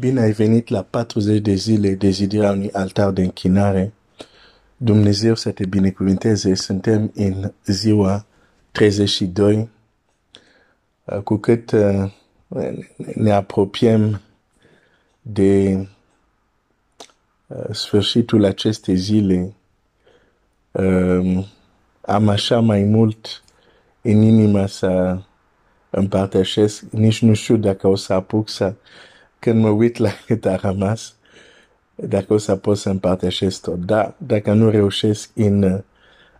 Bine ai venit la 40 de zile dezidirea unui altar de închinare. Dumnezeu să te binecuvinteze. Suntem în ziua 32. Cu cât uh, ne apropiem de uh, sfârșitul acestei zile, um, am așa mai mult în inima să împărtășesc, nici nu știu dacă o să apuc să, când mă uit la cât a rămas, dacă o să pot să împărtășesc tot. Da, dacă nu reușesc în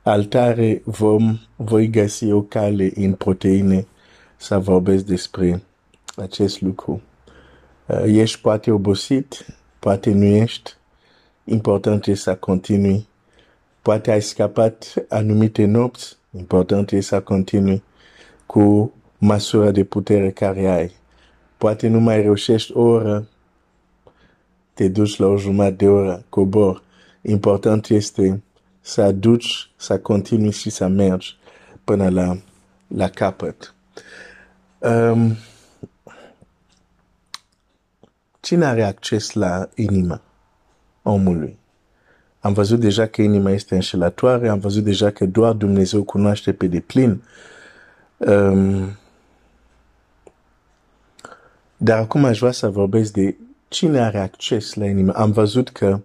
altare, vom, voi găsi o cale în proteine să vorbesc despre acest lucru. Uh, ești poate obosit, poate nu ești, important e să continui. Poate ai scapat anumite nopți, important e să continui cu măsura de putere care ai. Poate nu mai reușești o oră, te duci la o jumătate de oră, cobor. Important este să aduci, să continui și să mergi până la, la capăt. Um, cine are acces la inima omului? Am văzut deja că inima este înșelătoare, am văzut deja că doar Dumnezeu cunoaște pe deplin. Um, dar acum aș vrea să vorbesc de cine are acces la inima. Am văzut că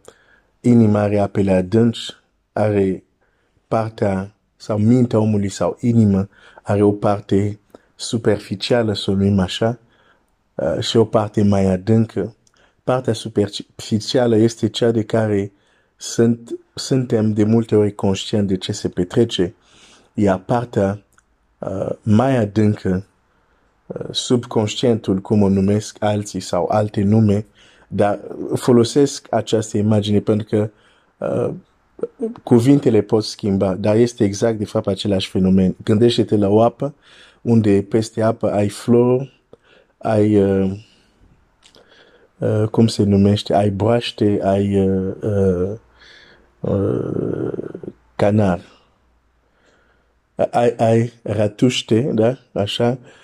inima are apele adânci, are partea sau mintea omului sau inimă are o parte superficială, să o numim așa, uh, și o parte mai adâncă. Partea superficială este cea de care sunt, suntem de multe ori conștienți de ce se petrece, iar partea uh, mai adâncă, uh, subconștientul, cum o numesc alții sau alte nume, dar folosesc această imagine pentru că uh, cuvintele pot schimba, dar este exact de fapt același fenomen. Gândește-te la o apă, unde peste apă ai flori, ai, uh, uh, cum se numește, ai broaște, ai uh, uh, uh, canar. Ai, ai ratuște, da? Așa. Uh,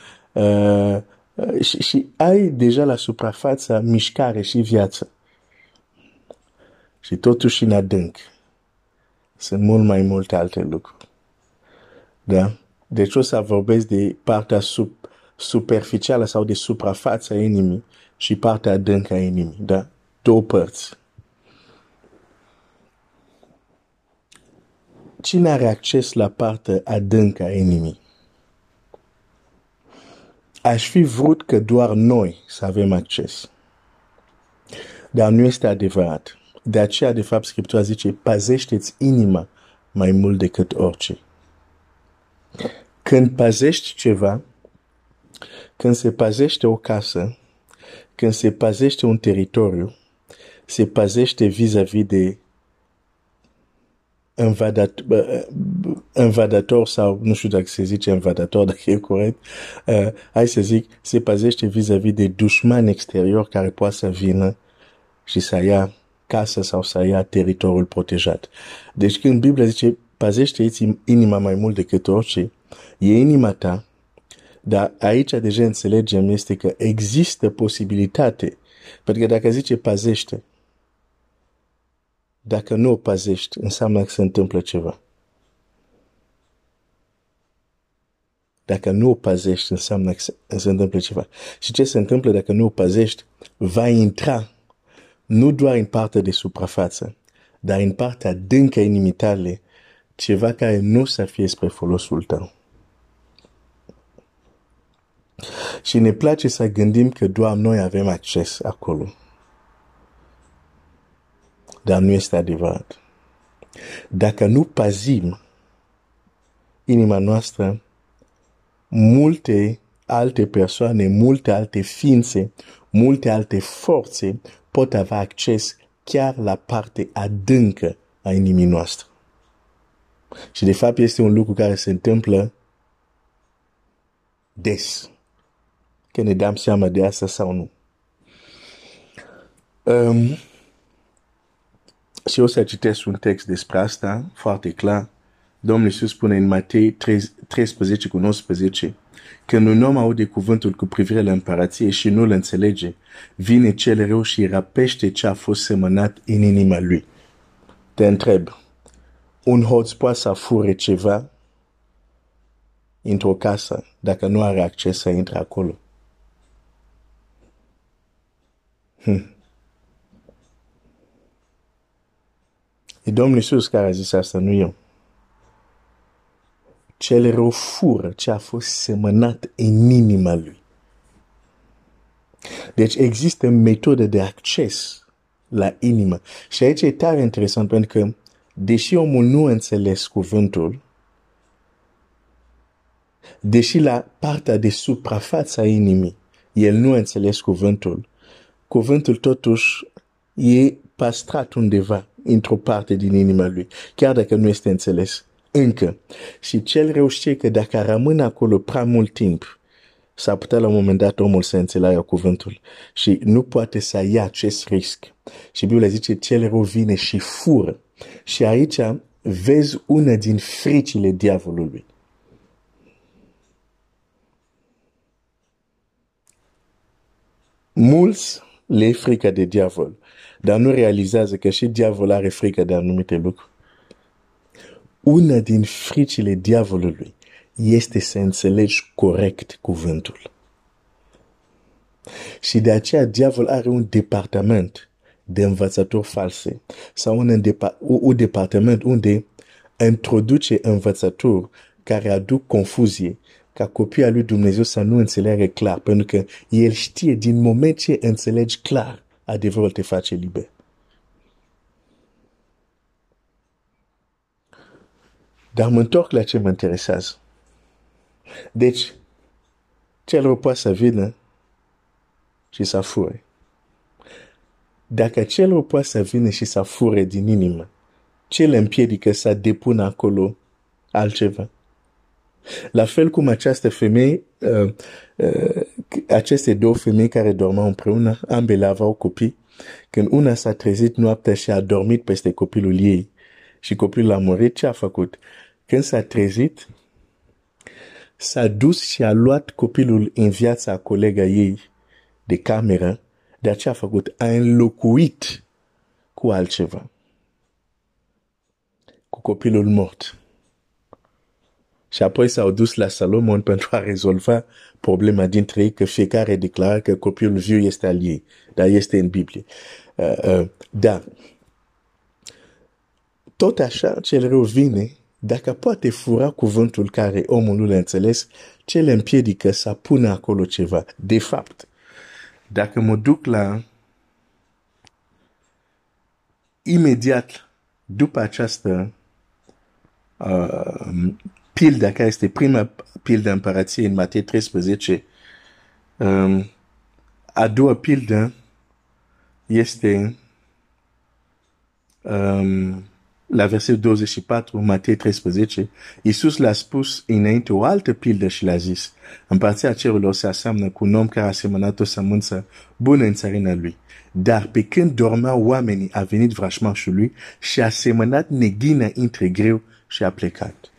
și, și ai deja la suprafață mișcare și viață. Și totuși în adânc sunt mult mai multe alte lucruri. Da? Deci o să vorbesc de partea sub, superficială sau de suprafața inimii și partea adâncă a inimii. Da? Două părți. Cine are acces la partea adâncă a inimii? Aș fi vrut că doar noi să avem acces. Dar nu este adevărat. De aceea, de fapt, Scriptura zice, pazește-ți inima mai mult decât orice. Când pazești ceva, când se pazește o casă, când se pazește un teritoriu, se pazește vis-a-vis de invadator, invadator sau nu știu dacă se zice invadator, dacă e corect, uh, hai să zic, se pazește vis-a-vis de dușmani exterior care poate să vină și să ia casă sau să ia teritoriul protejat. Deci când Biblia zice, pazește-ți inima mai mult decât orice, e inima ta, dar aici deja înțelegem este că există posibilitate. Pentru că dacă zice pazește, dacă nu o pazești, înseamnă că se întâmplă ceva. Dacă nu o pazești, înseamnă că se, se întâmplă ceva. Și ce se întâmplă dacă nu o pazești? Va intra nu doar în partea de suprafață, dar în partea dâncă inimitale, ceva care nu să fie spre folosul tău. Și ne place să gândim că doar noi avem acces acolo dar nu este adevărat. Dacă nu pazim inima noastră, multe alte persoane, multe alte ființe, multe alte forțe pot avea acces chiar la parte adâncă a inimii noastre. Și de fapt este un lucru care se întâmplă des. Că ne dăm seama de asta sau nu. Um, și o să citesc un text despre asta, foarte clar. Domnul Iisus spune în Matei 13 cu 19, Când un om aude cuvântul cu privire la împărație și nu îl înțelege, vine cel rău și rapește ce a fost semănat în inima lui. Te întreb, un hoț poate să fure ceva într-o casă dacă nu are acces să intre acolo? Hm. E Domnul Iisus care a zis asta, nu eu. Cel rău fură ce a fost semănat în inima lui. Deci există metode de acces la inimă. Și aici e tare interesant pentru că, deși omul nu înțeles cuvântul, deși la partea de suprafața inimii, el nu înțeles cuvântul, cuvântul totuși e pastrat undeva într-o parte din inima lui, chiar dacă nu este înțeles încă. Și cel rău știe că dacă rămâne acolo prea mult timp, s-ar putea la un moment dat omul să înțeleagă cuvântul și nu poate să ia acest risc. Și Biblia zice, cel rău vine și fură. Și aici vezi una din fricile diavolului. Mulți le e frică de diavol, dar nu realizează că și diavol are frică de anumite lucruri. Una din fricile diavolului este să înțelegi corect cuvântul. Și de aceea diavol are un departament de învățători false sau un, un departament unde introduce învățători care aduc confuzie ca copia lui Dumnezeu să nu înțeleagă clar, pentru că el știe din moment ce înțelegi clar, adevărul te face liber. Dar mă întorc la ce mă interesează. Deci, cel poate să vină și să fure. Dacă cel poate să vină și să fure din inimă, ce îl împiedică să depună acolo altceva? La fel cum această femeie, uh, uh, aceste două femei care dormeau împreună, ambele aveau copii, când una s-a trezit noaptea și a dormit peste copilul ei și copilul a murit, ce a făcut? Când s-a trezit, s-a dus și a luat copilul în viața colega ei de cameră, de ce a făcut? A înlocuit cu altceva. Cu copilul mort. Și apoi s-au dus la Salomon pentru a rezolva problema dintre ei, că fiecare declară că copilul viu este al ei, dar este în Biblie. Uh, uh, da. Tot așa, cel rău vine, dacă poate fura cuvântul care omul nu l-a înțeles, ce le împiedică să pună acolo ceva. De fapt, dacă mă duc la imediat după această uh, pilda care este prima pilda împărației în Matei 13, um, a doua pildă este um, la versetul 24, Matei 13, Iisus le-a spus înainte o altă pildă și le-a zis, împărția cerurilor se aseamnă cu un om care a semănat o sămânță bună în țarina lui. Dar pe când dormeau oamenii, a venit vrașmașul lui și a semănat neghină între greu și a plecat.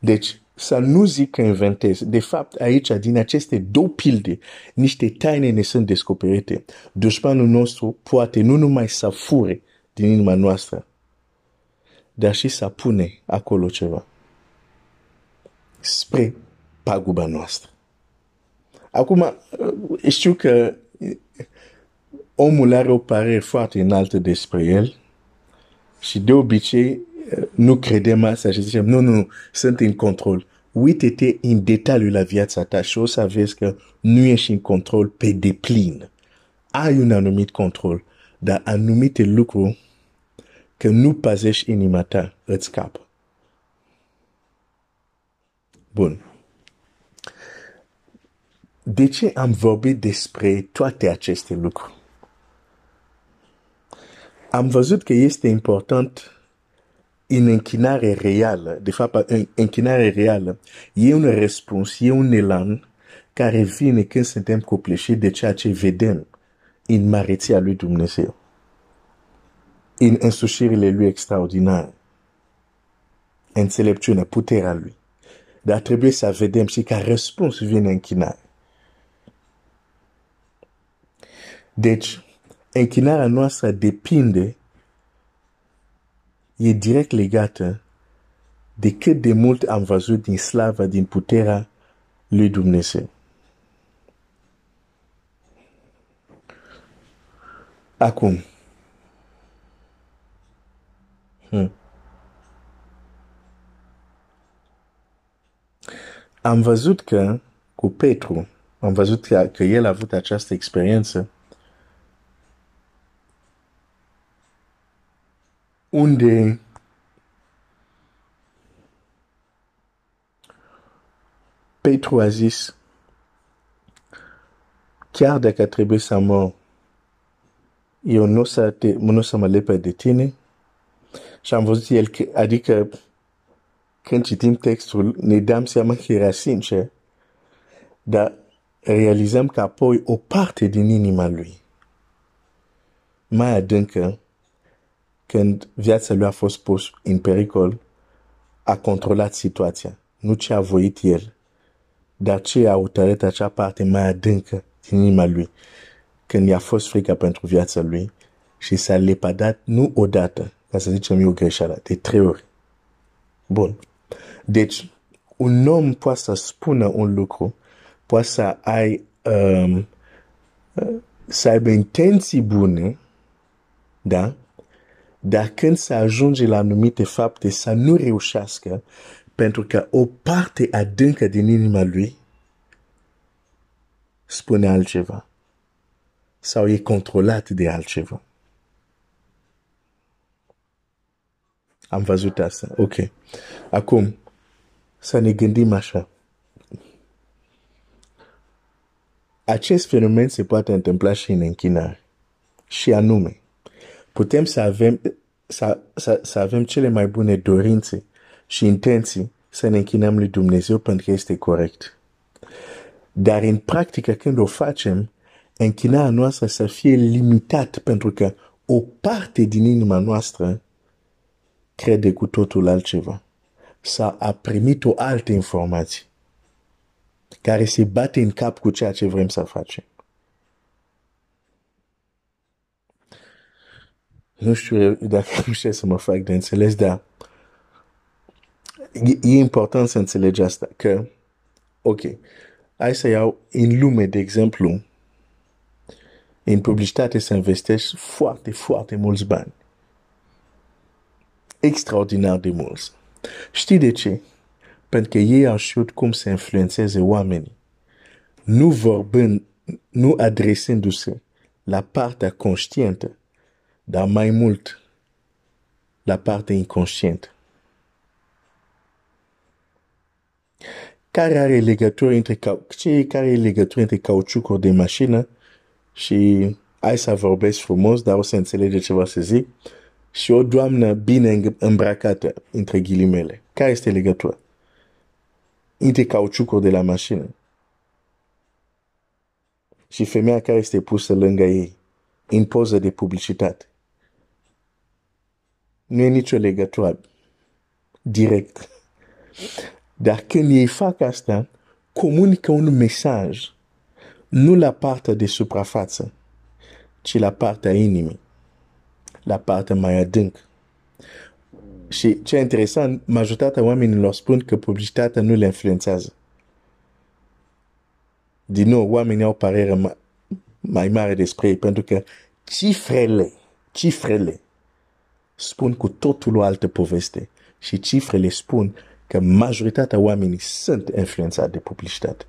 Deci, să nu zic că inventez. De fapt, aici, din aceste două pilde, niște taine ne sunt descoperite. Dușmanul nostru poate nu numai să fure din inima noastră, dar și să pune acolo ceva. Spre paguba noastră. Acum, știu că omul are o părere foarte înaltă despre el și de obicei nu credem asta și zicem, nu, nu, sunt în control. Uite-te în detaliu la viața ta și o să vezi că nu ești în control pe deplin. Ai un anumit control, dar anumite lucruri că nu pazești inima ta îți scapă. Bun. De ce am vorbit despre toate aceste lucruri? Am văzut că este important în închinare reală, de fapt, în închinare reală, e un răspuns, e un elan care vine când suntem copleșiți de ceea ce vedem în măreția lui Dumnezeu, în însușirile lui extraordinare, înțelepciunea, puterea lui. dar trebuie să vedem și ca răspuns vine închinare. Deci, închinarea noastră depinde, e direct legată de cât de mult am văzut din slava, din puterea lui Dumnezeu. Acum, hmm. am văzut că cu Petru, am văzut că, că el a avut această experiență unde Petru a zis, chiar dacă trebuie să mor, eu nu o să, te, nu să mă lepă de tine. Și am văzut el, adică când citim textul, ne dăm seama că era sincer, dar realizăm că apoi o parte din inima lui, mai adâncă, când viața lui a fost pus în pericol, a controlat situația. Nu ce a voit el, dar ce a hotărât acea parte mai adâncă din inima lui, când i-a fost frică pentru viața lui și s-a lepadat nu odată, ca să zicem eu greșeală, de trei ori. Bun. Deci, un om poate să spună un lucru, poate să ai um, să aibă intenții bune, da? Dar când se ajunge la anumite fapte să nu reușească, pentru că o parte adâncă din inima lui spune altceva. Sau e controlat de altceva. Am văzut asta. Ok. Acum, să ne gândim așa. Acest fenomen se poate întâmpla și în închinare. Și anume, putem să avem, să, să, să avem cele mai bune dorințe și intenții să ne închinăm lui Dumnezeu pentru că este corect. Dar în practică, când o facem, închinarea noastră să fie limitat pentru că o parte din inima noastră crede cu totul altceva. Sau a primit o altă informație care se bate în cap cu ceea ce vrem să facem. Nu știu dacă nu știu să mă fac de înțeles, dar e, e important să înțelegi asta, că, ok, hai să iau în lume, de exemplu, în publicitate să investești foarte, foarte mulți bani. Extraordinar de mulți. Știi de ce? Pentru că ei au știut cum să influențeze oamenii. Nu vorbind, nu adresându-se la partea conștientă, dar mai mult la partea inconștientă. Care are legătură între, ce care e legătură între cauciucuri de mașină și hai să vorbesc frumos, dar o să înțelege ce vă să zic, și o doamnă bine îmbracată, între ghilimele. Care este legătura? Între cauciucuri de la mașină și femeia care este pusă lângă ei, în poză de publicitate. Nu e nicio legătură direct. Dar când ei fac asta, comunică un mesaj nu la partea de suprafață, ci la partea inimii, la partea mai adânc. Și ce interesant, majoritatea oamenilor spun că publicitatea nu le influențează. Din nou, oamenii au părere mai mare despre ei, pentru că cifrele, cifrele spun cu totul o altă poveste. Și cifrele spun că majoritatea oamenii sunt influențați de publicitate.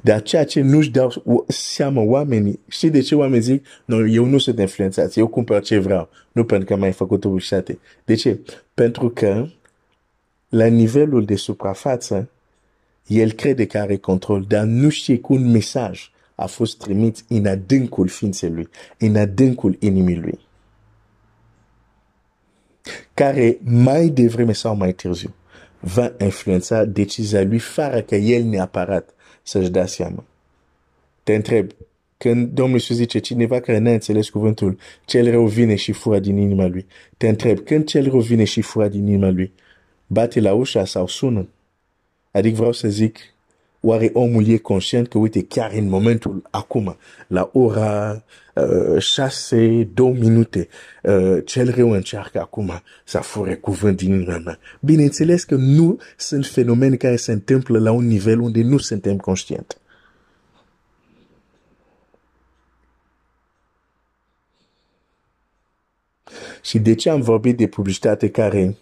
Dar ceea ce nu-și dau seama oamenii, știi de ce oamenii zic, nu, eu nu sunt influențat, eu cumpăr ce vreau, nu pentru că m-ai făcut publicitate. De ce? Pentru că la nivelul de suprafață, el crede că are control, dar nu știe că un mesaj a fost trimis în adâncul ființei lui, în adâncul inimii lui, care mai devreme sau mai târziu va influența decizia lui fără că el neapărat să-și dea seama. Te întreb, când Domnul Iisus zice, cineva care n-a înțeles cuvântul, cel rău vine și fură din inima lui. Te întreb, când cel rău vine și fură din inima lui, bate la ușa sau sună? Adică vreau să zic, oare omul e conștient că, uite, chiar în momentul acum, la ora uh, șase, două minute, uh, cel rău încearcă acum să fure cuvânt din inima mea. Bineînțeles că nu sunt fenomene care se întâmplă la un nivel unde nu suntem conștienți. Și de ce am vorbit de publicitate care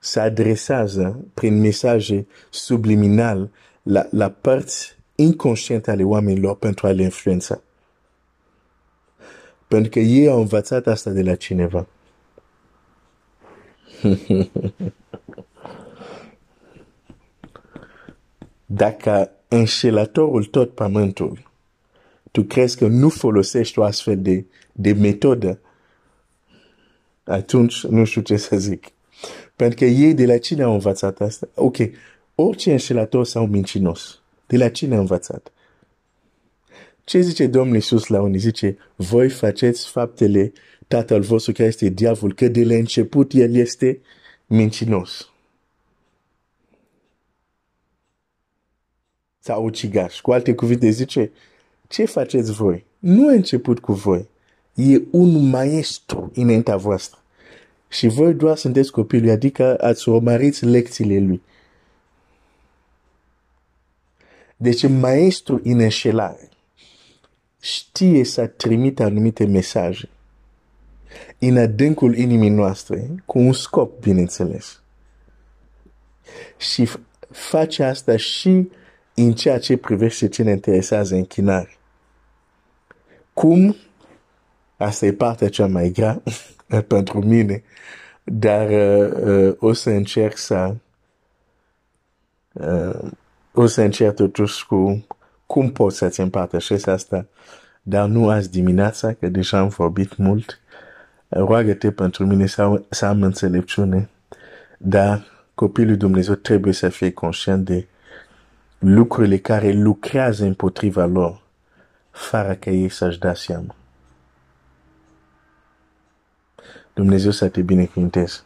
se adresează prin mesaje subliminal la, la părți inconștiente ale oamenilor pentru a le influența. Pentru că ei au învățat asta de la cineva. Dacă înșelatorul tot pământul, tu crezi că nu folosești o astfel de, de metodă, atunci nu știu ce să zic. Pentru că ei de la cine au învățat asta? Ok, orice înșelator sau mincinos, de la cine au învățat? Ce zice Domnul Iisus la unii? Zice, voi faceți faptele tatăl vostru care este diavol, că de la început el este mincinos. Sau ucigaș. Cu alte cuvinte zice, ce faceți voi? Nu a început cu voi. E un maestru înaintea voastră. Și voi doar sunteți copilul, adică ați urmărit lecțiile lui. Deci maestru în înșelare știe să trimite anumite mesaje în adâncul inimii noastre, cu un scop, bineînțeles. Și face asta și în ceea ce privește ce ne interesează închinare. Cum? Asta e partea cea mai grea pentru mine, dar uh, o să încerc să uh, o să încerc totuși cu cum pot să-ți împărtășesc asta, dar nu azi dimineața, că deja am vorbit mult. Roagă-te pentru mine să, să am înțelepciune, dar copilul Dumnezeu trebuie să fie conștient de lucrurile care lucrează împotriva lor, fără ca ei să-și dea seama. Dumnezeu să te binecuvânteze.